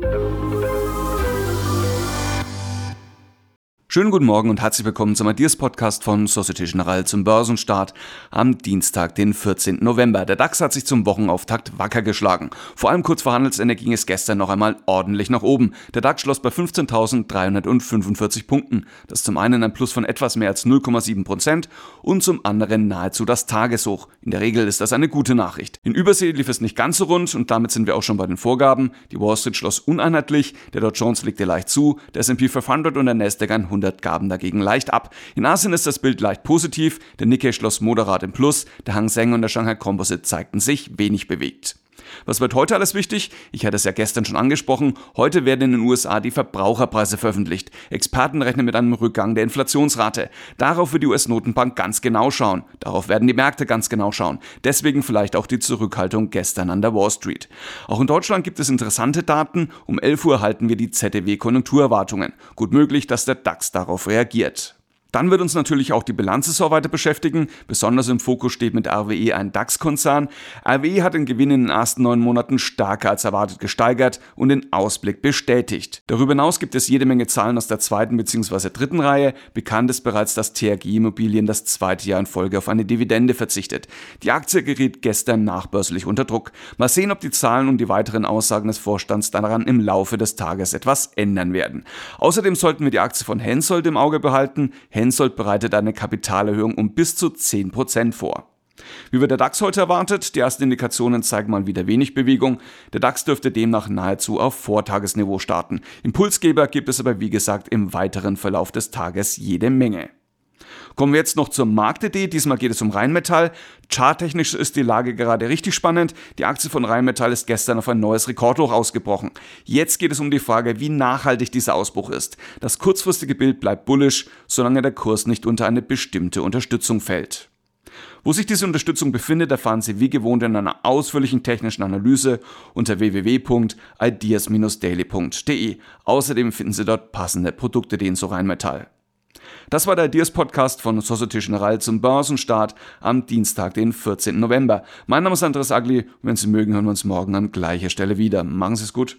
Thank you. Schönen guten Morgen und herzlich willkommen zum Ideas Podcast von Societe Generale zum Börsenstart am Dienstag, den 14. November. Der DAX hat sich zum Wochenauftakt wacker geschlagen. Vor allem kurz vor Handelsende ging es gestern noch einmal ordentlich nach oben. Der DAX schloss bei 15.345 Punkten. Das ist zum einen ein Plus von etwas mehr als 0,7 Prozent und zum anderen nahezu das Tageshoch. In der Regel ist das eine gute Nachricht. In Übersee lief es nicht ganz so rund und damit sind wir auch schon bei den Vorgaben. Die Wall Street schloss uneinheitlich, der Dow Jones legte leicht zu, der S&P 500 und der Nasdaq 100 100 gaben dagegen leicht ab. In Asien ist das Bild leicht positiv, der Nikkei schloss moderat im Plus, der Hang Seng und der Shanghai Composite zeigten sich wenig bewegt. Was wird heute alles wichtig? Ich hatte es ja gestern schon angesprochen. Heute werden in den USA die Verbraucherpreise veröffentlicht. Experten rechnen mit einem Rückgang der Inflationsrate. Darauf wird die US-Notenbank ganz genau schauen. Darauf werden die Märkte ganz genau schauen. Deswegen vielleicht auch die Zurückhaltung gestern an der Wall Street. Auch in Deutschland gibt es interessante Daten. Um 11 Uhr halten wir die ZDW-Konjunkturerwartungen. Gut möglich, dass der DAX darauf reagiert. Dann wird uns natürlich auch die Bilanzsaison weiter beschäftigen. Besonders im Fokus steht mit RWE ein DAX-Konzern. RWE hat den Gewinn in den ersten neun Monaten stärker als erwartet gesteigert und den Ausblick bestätigt. Darüber hinaus gibt es jede Menge Zahlen aus der zweiten bzw. dritten Reihe. Bekannt ist bereits, dass TRG Immobilien das zweite Jahr in Folge auf eine Dividende verzichtet. Die Aktie geriet gestern nachbörslich unter Druck. Mal sehen, ob die Zahlen und die weiteren Aussagen des Vorstands daran im Laufe des Tages etwas ändern werden. Außerdem sollten wir die Aktie von Hensoldt im Auge behalten. Bereitet eine Kapitalerhöhung um bis zu 10% vor. Wie wird der DAX heute erwartet? Die ersten Indikationen zeigen mal wieder wenig Bewegung. Der DAX dürfte demnach nahezu auf Vortagesniveau starten. Impulsgeber gibt es aber wie gesagt im weiteren Verlauf des Tages jede Menge. Kommen wir jetzt noch zur Marktidee. Diesmal geht es um Rheinmetall. Charttechnisch ist die Lage gerade richtig spannend. Die Aktie von Rheinmetall ist gestern auf ein neues Rekordhoch ausgebrochen. Jetzt geht es um die Frage, wie nachhaltig dieser Ausbruch ist. Das kurzfristige Bild bleibt bullisch, solange der Kurs nicht unter eine bestimmte Unterstützung fällt. Wo sich diese Unterstützung befindet, erfahren Sie wie gewohnt in einer ausführlichen technischen Analyse unter www.ideas-daily.de. Außerdem finden Sie dort passende Produkte, Produktideen zu Rheinmetall. Das war der Ideas Podcast von Societe Generale zum Börsenstart am Dienstag, den 14. November. Mein Name ist Andres Agli. Wenn Sie mögen, hören wir uns morgen an gleicher Stelle wieder. Machen Sie es gut.